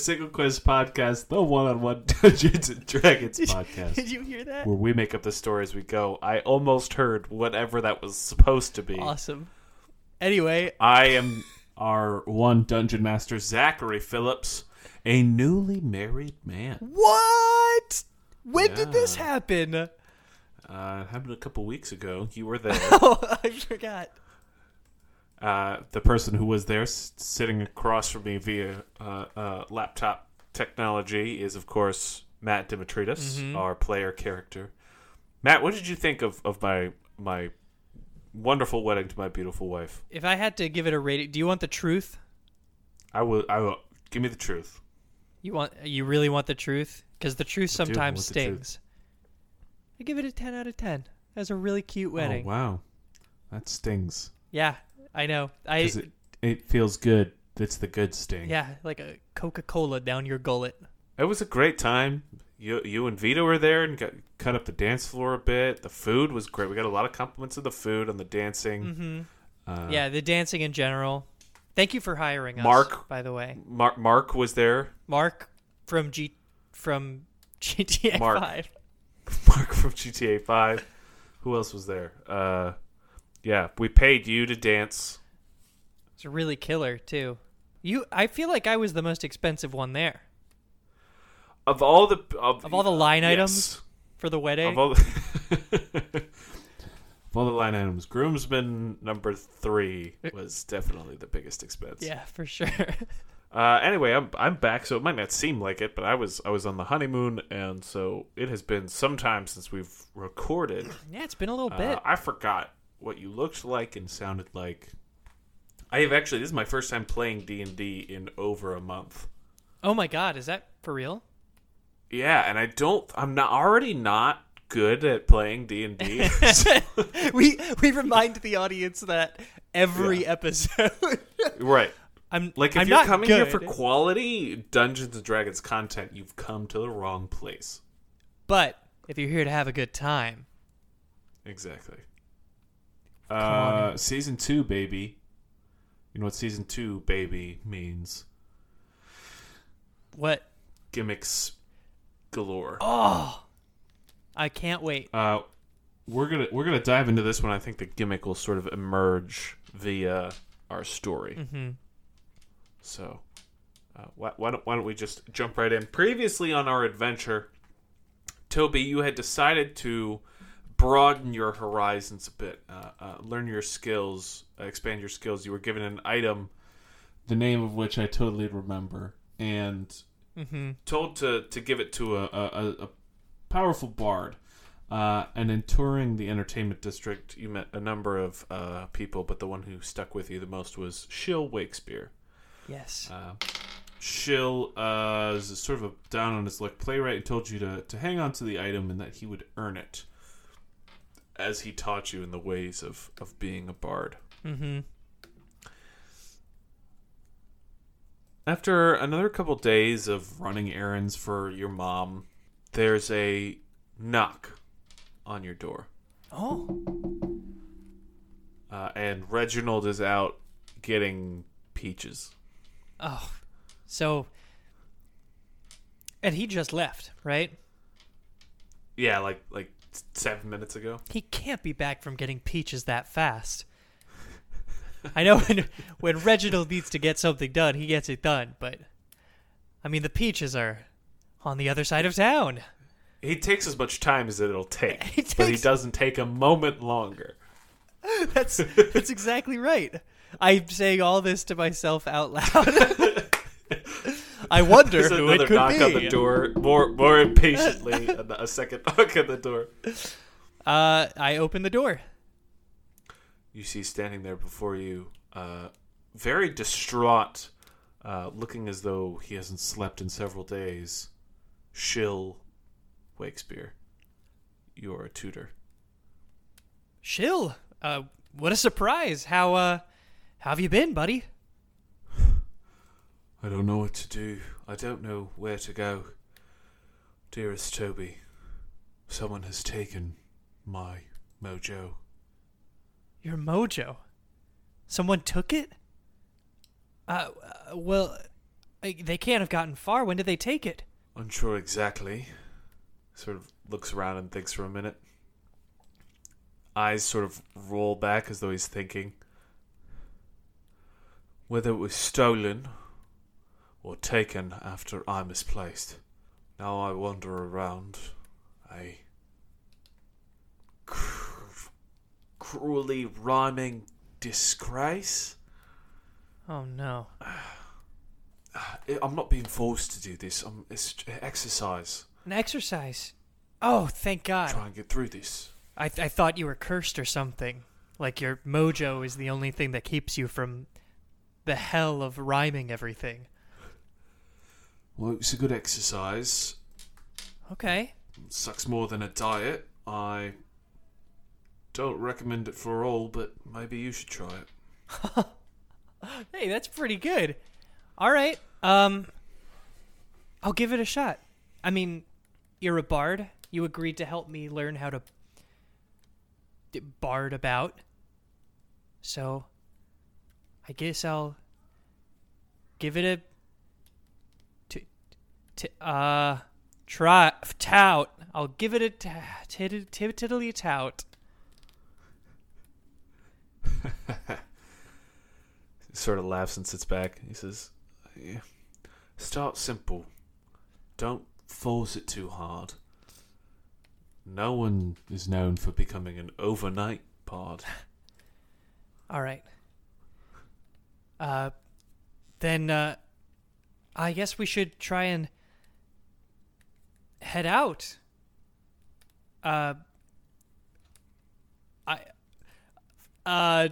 a single quest podcast, the one on one Dungeons and Dragons podcast, Did you hear that? where we make up the story as we go. I almost heard whatever that was supposed to be. Awesome. Anyway, I am our one dungeon master, Zachary Phillips, a newly married man. what? When did this happen? Uh, it happened a couple weeks ago. You were there. Oh, I forgot. Uh, the person who was there s- sitting across from me via uh, uh, laptop technology is, of course, Matt Demetrides, Mhm. our player character. Matt, what did you think of, of my my wonderful wedding to my beautiful wife? If I had to give it a rating, do you want the truth? I will. I will. Give me the truth. You want? You really want the truth? Because the truth do sometimes want the truth. stings. I give it a ten out of ten. That was a really cute wedding. Oh wow, that stings. Yeah, I know. I 'Cause it it feels good. It's the good sting. yeah, like a Coca Cola down your gullet. It was a great time. You you and Vito were there and got cut up the dance floor a bit. The food was great. We got a lot of compliments of the food and the dancing. hmm Uh, yeah, the dancing in general. Thank you for hiring us, Mark- By the way, Mark Mark was there. Mark from G from GTA Mark. Five. Mark from GTA Five. Who else was there? Uh, yeah, we paid you to dance. It's a really killer too. You, I feel like I was the most expensive one there Of all the of, of all the line yes. items for the wedding. Of all the, of all the line items, groomsman number three was definitely the biggest expense. yeah, for sure. Uh, anyway, I'm I'm back, so it might not seem like it, but I was I was on the honeymoon, and so it has been some time since we've recorded. yeah, it's been a little Uh, bit. I forgot what you looked like and sounded like. I have actually this is my first time playing D and D in over a month. oh my god, is that for real? Yeah, and I don't. I'm not already not good at playing D and D. we we remind the audience that every Yeah. episode. Right. I'm Like if I'm you're coming good, here for quality Dungeons and Dragons content, you've come to the wrong place. but if you're here to have a good time, Exactly. Uh, season two, baby. You know what season two, baby, means? what? Gimmicks galore. Oh, I can't wait. Uh, we're gonna we're gonna dive into this one. I think the gimmick will sort of emerge via our story. Mm-hmm. So, uh, why, why don't why don't we just jump right in? Previously on our adventure, Toby, you had decided to broaden your horizons a bit, uh, uh, learn your skills, uh, expand your skills. You were given an item, the name of which I totally remember, and hmm told to to give it to a a, a- powerful bard. Uh, and in touring the entertainment district, you met a number of uh, people, but the one who stuck with you the most was Shill Wakespeare. Yes. Uh, Shill uh, is sort of a down on his luck playwright and told you to, to hang on to the item and that he would earn it as he taught you in the ways of, of being a bard. hmm After another couple days of running errands for your mom, there's a knock on your door. Oh. Uh, and Reginald is out getting peaches. Oh. So. And he just left, right? Yeah, like like seven minutes ago. He can't be back from getting peaches that fast. I know when, when Reginald needs to get something done, he gets it done, but I mean the peaches are on the other side of town. He takes as much time as it'll take, He but he doesn't take a moment longer. That's that's exactly right. I'm saying all this to myself out loud. I wonder who another it could knock be. on the door, more more impatiently, and a second knock on the door. Uh, I open the door. You see standing there before you, uh, very distraught, uh, looking as though he hasn't slept in several days. Shill Wakespeare, you are a tutor. Shill, uh, what a surprise! How uh, how have you been, buddy? I don't know what to do. I don't know where to go. Dearest Toby, someone has taken my mojo. Your mojo. Someone took it. Uh, uh well, They can't have gotten far. When did they take it? Unsure exactly. Sort of looks around and thinks for a minute. Eyes sort of roll back as though he's thinking. Whether it was stolen or taken after I misplaced. Now I wander around a cr- cruelly rhyming disgrace. Oh no. I'm not being forced to do this. I'm, it's exercise. An exercise. Oh, thank God. Try and get through this. I, I thought you were cursed or something. Like your mojo is the only thing that keeps you from the hell of rhyming everything. Well, it's a good exercise. Okay. sucks more than a diet. I don't recommend it for all, but maybe you should try it. Hey, that's pretty good. All right. Um I'll give it a shot. I mean, you're a bard. You agreed to help me learn how to bard about. So, I guess I'll give it a t- uh try tout. I'll give it a t- tit- tit- tiddly tout. He sort of laughs and sits back. He says, yeah. Start simple. Don't force it too hard. No one is known for becoming an overnight bard. All right. Uh, then uh, I guess we should try and head out. Uh, I. Uh,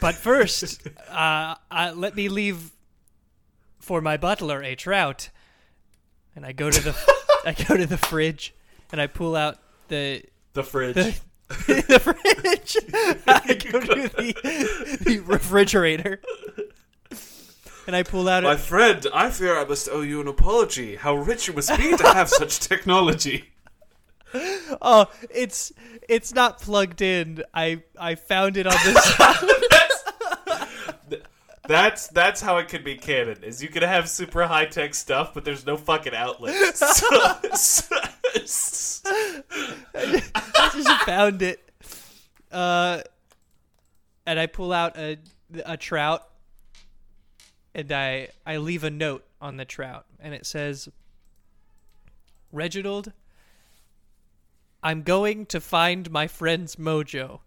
but first, uh, uh, let me leave for my butler a trout, and I go to the I go to the fridge and I pull out the The fridge. the, the fridge. I go to the, the refrigerator. And I pull out My a, friend, I fear I must owe you an apology. How rich you must be to have such technology. oh, it's it's not plugged in. I I found it on this. That's that's how it could be canon. Is you could have super high tech stuff, but there's no fucking outlet. So- so- I just found it. Uh, and I pull out a a trout, and I I leave a note on the trout, and it says, "Reginald, I'm going to find my friend's mojo.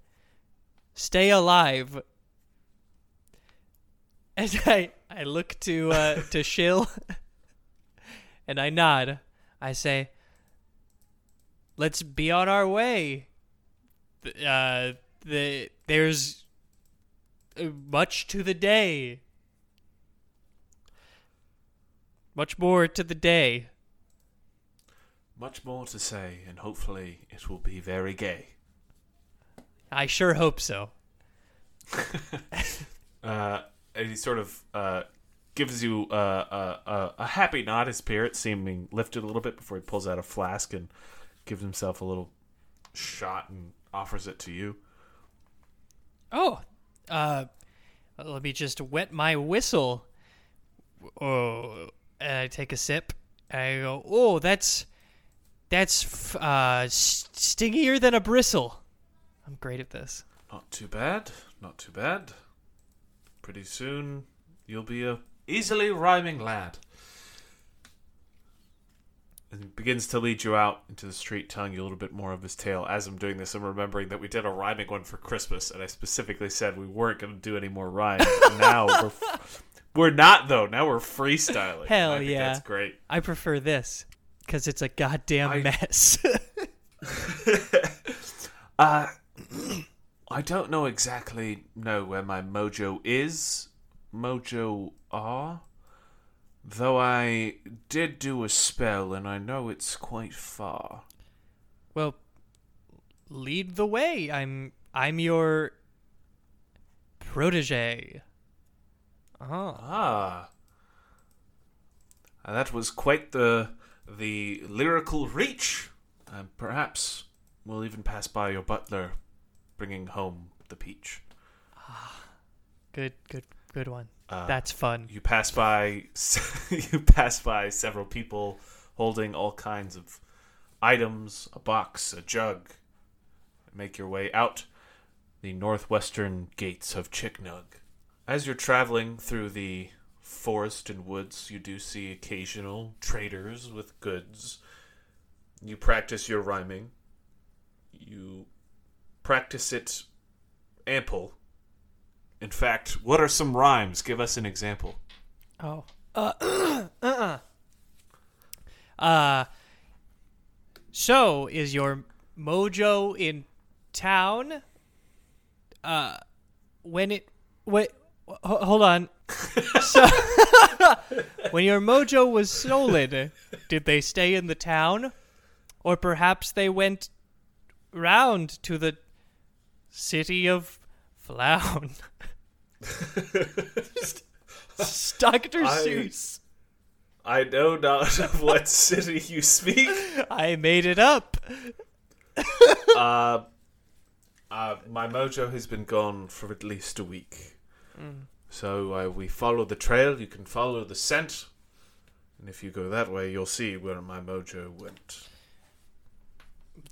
Stay alive." And I I look to uh, to Shill, and I nod. I say, let's be on our way. Uh, the there's uh, much to the day. Much more to the day. Much more to say, and hopefully it will be very gay. I sure hope so. Uh, and he sort of uh, gives you uh, a, a, a happy nod, his spirit seeming lifted a little bit before he pulls out a flask and gives himself a little shot and offers it to you. Oh, uh, let me just wet my whistle. Oh, and I take a sip. And I go, oh, that's that's f- uh stingier than a bristle. I'm great at this. Not too bad, not too bad. Pretty soon you'll be a easily rhyming lad. And he begins to lead you out into the street, telling you a little bit more of his tale. As I'm doing this, I'm remembering that we did a rhyming one for Christmas, and I specifically said we weren't going to do any more rhymes. Now we're we're not though. Now we're freestyling. Hell I think yeah. that's great. I prefer this because it's a goddamn I- mess. Uh, I don't know exactly know where my mojo is. Mojo R. Though I did do a spell and I know it's quite far. well, lead the way. I'm I'm your protege. Oh, Ah. Uh, that was quite the the lyrical reach. And perhaps we'll even pass by your butler bringing home the peach. Ah. Good, good, good one. Uh, That's fun. you pass by you pass by several people holding all kinds of items, a box, a jug. Make your way out the northwestern gates of Chicknug. As you're traveling through the forest and woods, you do see occasional traders with goods. You practice your rhyming. You practice it ample. In fact, what are some rhymes? Give us an example. Oh. Uh uh-uh. uh So is your mojo in town? Uh. When it. Wait. H- Hold on. so, when your mojo was stolen, did they stay in the town, or perhaps they went round to the city of Flown? Dr. I- Seuss. I know not of what city you speak. I made it up. Uh, uh, my mojo has been gone for at least a week. So uh, we follow the trail. You can follow the scent, and if you go that way, you'll see where my mojo went.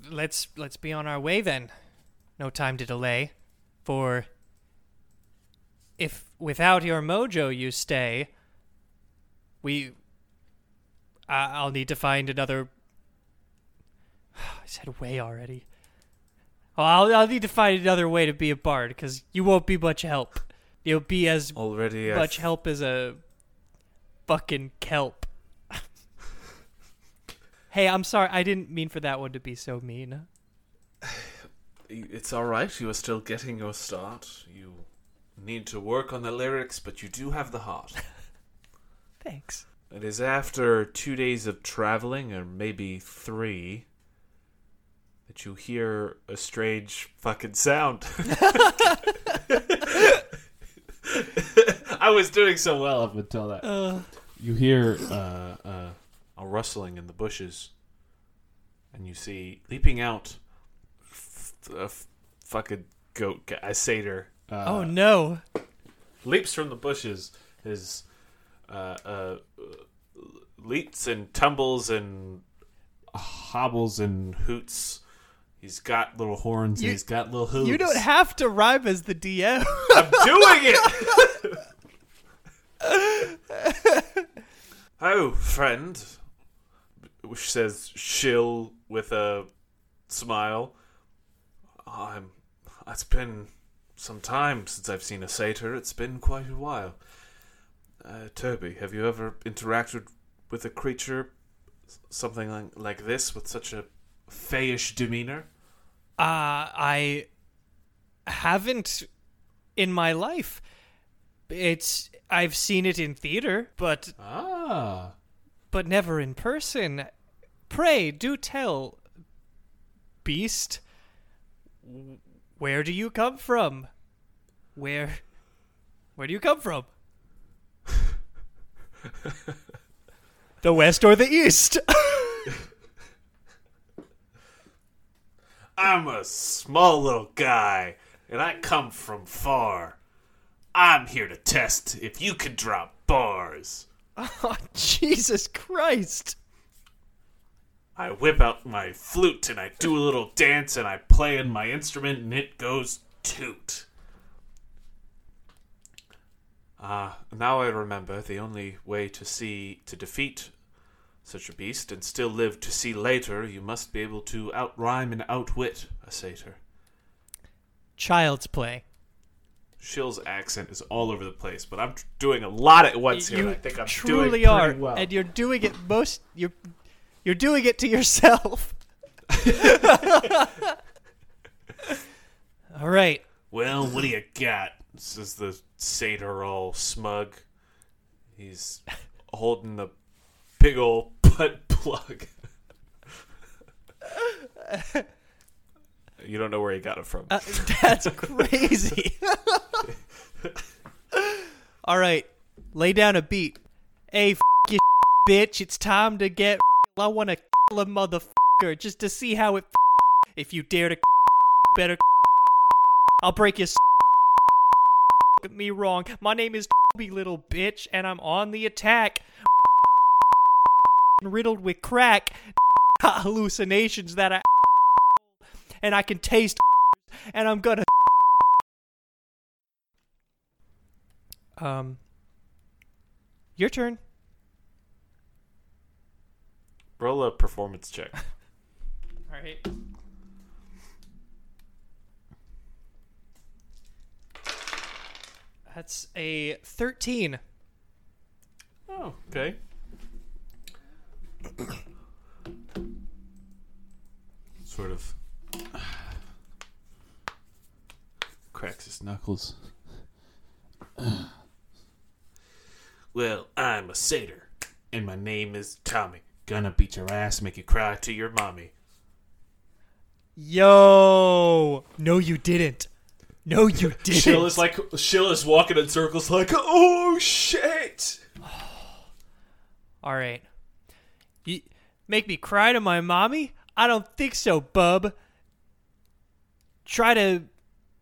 Let's let's be on our way then. No time to delay. For if without your mojo you stay, we I I'll need to find another I said way already. I'll I'll need to find another way to be a bard because you won't be much help. You'll be as Already, I much help as a fucking kelp. hey, I'm sorry. I didn't mean for that one to be so mean. It's all right. You are still getting your start. You need to work on the lyrics, but you do have the heart. Thanks. It is after two days of traveling, or maybe three, that you hear a strange fucking sound. I was doing so well up until that. Uh, You hear uh, uh, a rustling in the bushes, and you see leaping out f- a f- fucking goat, guy, a satyr. Uh, oh no. leaps from the bushes. His uh, uh, leaps and tumbles and hobbles and hoots. He's got little horns You- and he's got little hooves. You don't have to rhyme as the DM. I'm doing it. oh, friend, which says shill with a smile. I'm. It's been some time since I've seen a satyr. It's been quite a while. Uh, Toby, have you ever interacted with a creature, something like, like this, with such a fayish demeanor? Uh, I haven't in my life. It's I've seen it in theater, but Ah. but never in person. Pray do tell, beast. Where do you come from? Where, where do you come from? the west or the east? I'm a small little guy, and I come from far. I'm here to test if you can drop bars. oh, Jesus Christ! I whip out my flute and I do a little dance and I play in my instrument and it goes toot. Ah, now I remember the only way to see to defeat such a beast and still live to see later, you must be able to outrhyme and outwit a satyr. Child's play. Shill's accent is all over the place, but I'm doing a lot at once here. you I think I'm truly doing are, well. and you're doing it most. You're you're doing it to yourself. All right. Well, what do you got? Says the satyr all smug. He's holding the big old butt plug. you don't know where he got it from. Uh, that's crazy. All right, lay down a beat. Hey, f- you bitch! It's time to get. I want to kill a motherfucker just to see how it. If you dare to, better. I'll break your. At me wrong. My name is Toby, little bitch, and I'm on the attack. Riddled with crack, hallucinations that I and I can taste and I'm gonna Um Your turn. Roll a performance check. All right. That's a 13. Oh, okay. Sort of cracks his knuckles. well, I'm a satyr, and my name is Tommy. Gonna beat your ass, make you cry to your mommy. Yo! No, you didn't. No, you didn't. Shill is like Shill is walking in circles, like, oh shit. All right. You make me cry to my mommy? I don't think so, bub. Try to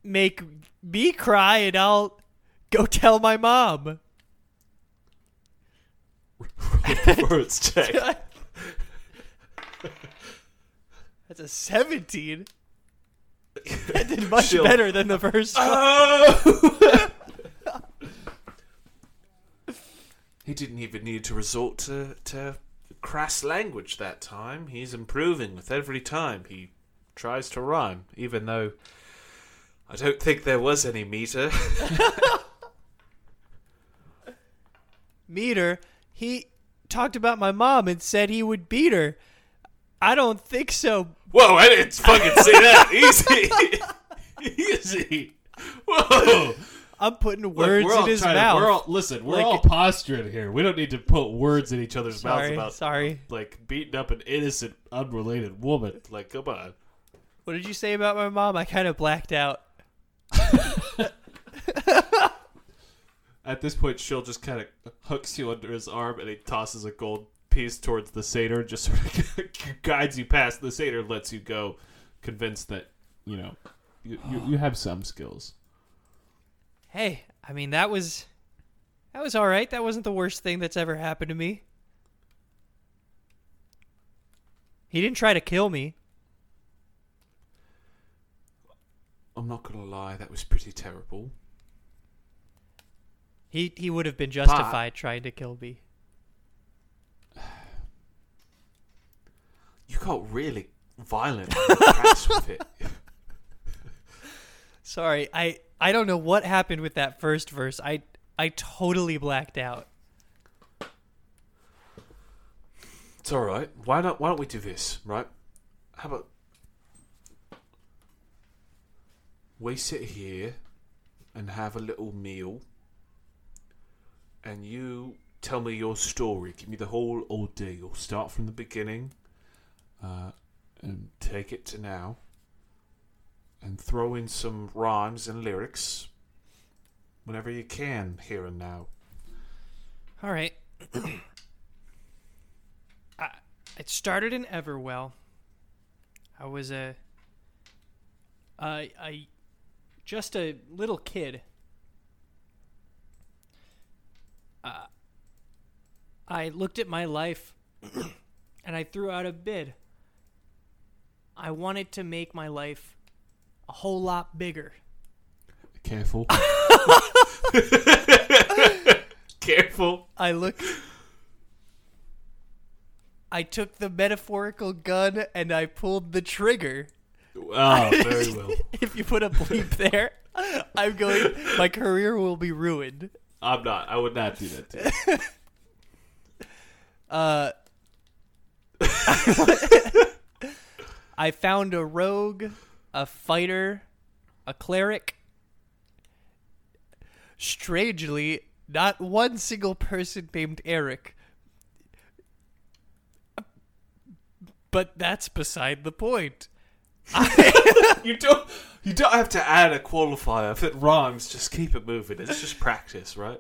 make me cry and I'll go tell my mom. Words check. That's a 17. That did much Shill. better than the first oh. one. Oh! he didn't even need to resort to, to crass language that time. He's improving with every time he tries to rhyme, even though I don't think there was any meter. Meter, he talked about my mom and said he would beat her. I don't think so. Whoa, I didn't fucking say that. Easy. Easy. Whoa. I'm putting words we're in his trying mouth. To, we're all listen. We're Like- all posturing here. We don't need to put words in each other's mouths sorry, about sorry. like beating up an innocent, unrelated woman. Like, come on. What did you say about my mom? I kind of blacked out. At this point, Shill just kind of hooks you under his arm and he tosses a gold piece towards the satyr, just sort of guides you past. The satyr lets you go, convinced that, you know, you, you, you have some skills. Hey, I mean that was that was all right. That wasn't the worst thing that's ever happened to me. He didn't try to kill me. I'm not gonna lie, that was pretty terrible. He he would have been justified trying to kill me. You got really violent with it. Sorry, I I don't know what happened with that first verse. I I totally blacked out. It's all right. Why not? Why don't we do this? Right? How about we sit here and have a little meal, and you tell me your story. Give me the whole ordeal. Start from the beginning, uh, and take it to now, and throw in some rhymes and lyrics whenever you can, here and now. All right. I, it started in Everwell. I was a, I, I, just a little kid. Uh, I looked at my life, and I threw out a bid. I wanted to make my life a whole lot bigger. Careful. Careful. I looked. I took the metaphorical gun and I pulled the trigger. Oh, very well. if you put a bleep there, I'm going. My career will be ruined. I'm not. I would not do that to you. Uh, I found a rogue, a fighter, a cleric. Strangely, not one single person named Eric. But that's beside the point. You don't. You don't have to add a qualifier if it rhymes. Just keep it moving. It's just practice, right?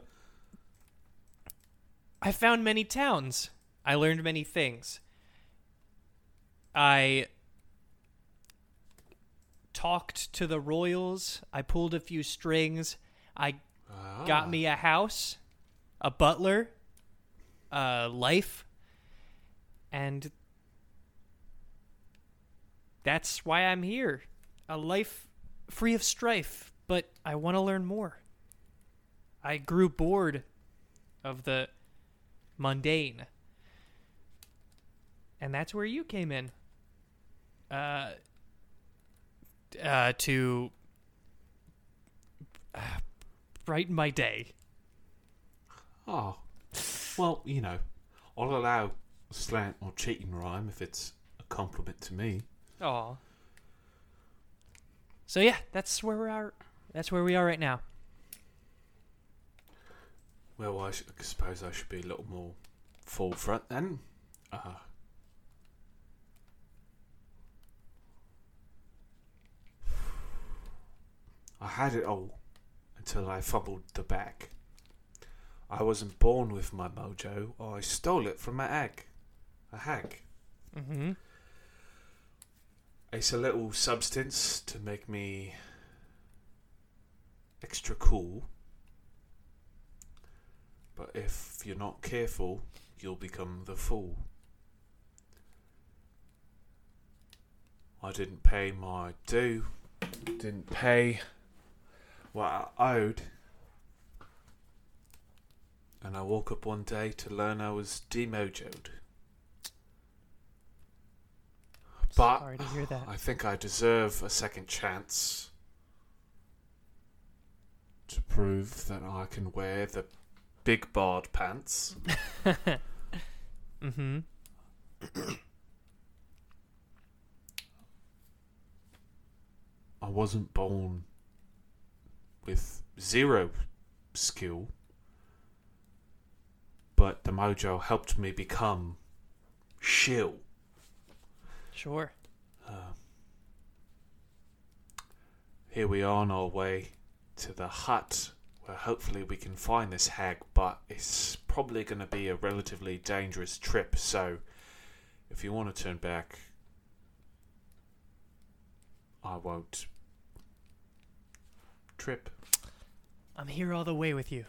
I found many towns. I learned many things. I talked to the royals. I pulled a few strings. I got me a house. a butler, a life, and that's why I'm here. A life free of strife, but I want to learn more. I grew bored of the mundane. And that's where you came in. Uh, uh, to uh, brighten my day. Oh, well, you know, I'll allow slant or cheating rhyme if it's a compliment to me. Oh. So yeah, that's where we are. That's where we are right now. Well, I, sh- I suppose I should be a little more forefront then. Uh, I had it all until I fumbled the bag. I wasn't born with my mojo. I stole it from a hag. A hag. Mm-hmm. It's a little substance to make me extra cool. But if you're not careful, you'll become the fool. I didn't pay my due, didn't pay what I owed. And I woke up one day to learn I was demojoed. But Sorry to hear that. I think I deserve a second chance to prove that I can wear the big bard pants. Mm-hmm. I wasn't born with zero skill, but the mojo helped me become shill. Sure. Uh, here we are on our way to the hut where hopefully we can find this hag, but it's probably going to be a relatively dangerous trip. So, if you want to turn back, I won't trip. I'm here all the way with you,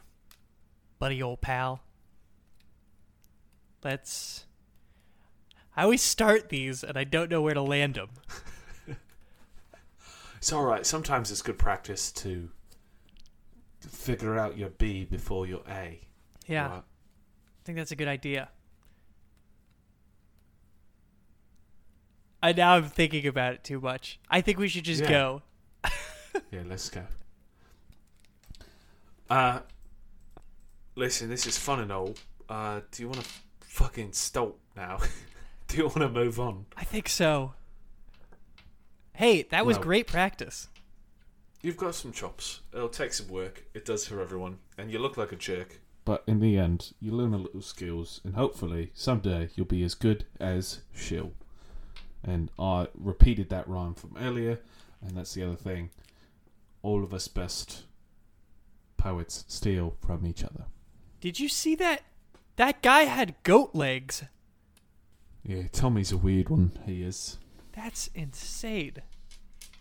buddy, old pal. Let's. I always start these and I don't know where to land them. It's all right. Sometimes it's good practice to figure out your B before your A. Yeah, right? I think that's a good idea. I now I'm thinking about it too much. I think we should just Yeah. go. Yeah, let's go. Uh, listen, this is fun and all. Uh, do you want to fucking stop now? do you want to move on? I think so. Hey, that was Well- great practice. You've got some chops. It'll take some work. It does for everyone. And you look like a jerk. But in the end, you learn a little skills, and hopefully someday you'll be as good as Shill. And I repeated that rhyme from earlier, and that's the other thing. All of us best poets steal from each other. Did you see that? That guy had goat legs. Yeah, Tommy's a weird one. He is. That's insane.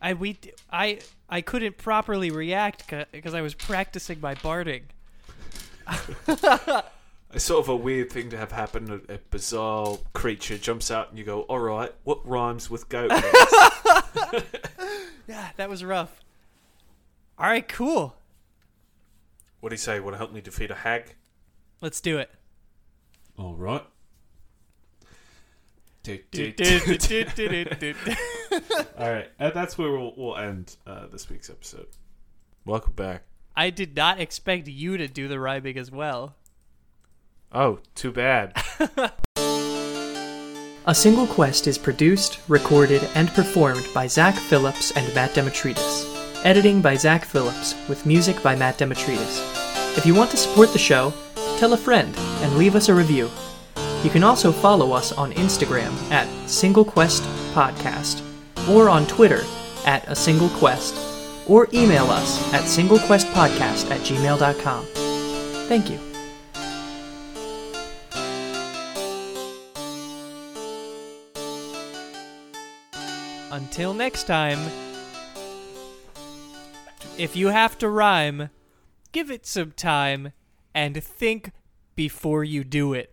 I we I I couldn't properly react because I was practicing my barding. It's sort of a weird thing to have happen. A, a bizarre creature jumps out and you go, alright, what rhymes with goat? legs?" Yeah, that was rough. All right, cool. What do you say? Want to help me defeat a hag? Let's do it. All right. All right, and that's where we'll, we'll end uh, this week's episode. Welcome back. I did not expect you to do the rhyming as well. Oh, too bad. A Single Quest is produced, recorded, and performed by Zach Phillips and Matt Demetrides. Editing by Zach Phillips, with music by Matt Demetrides. If you want to support the show, tell a friend and leave us a review. You can also follow us on Instagram at Single Quest Podcast, or on Twitter at A Single Quest, or email us at singlequestpodcast at gmail.com. Thank you. Until next time, if you have to rhyme, give it some time and think before you do it.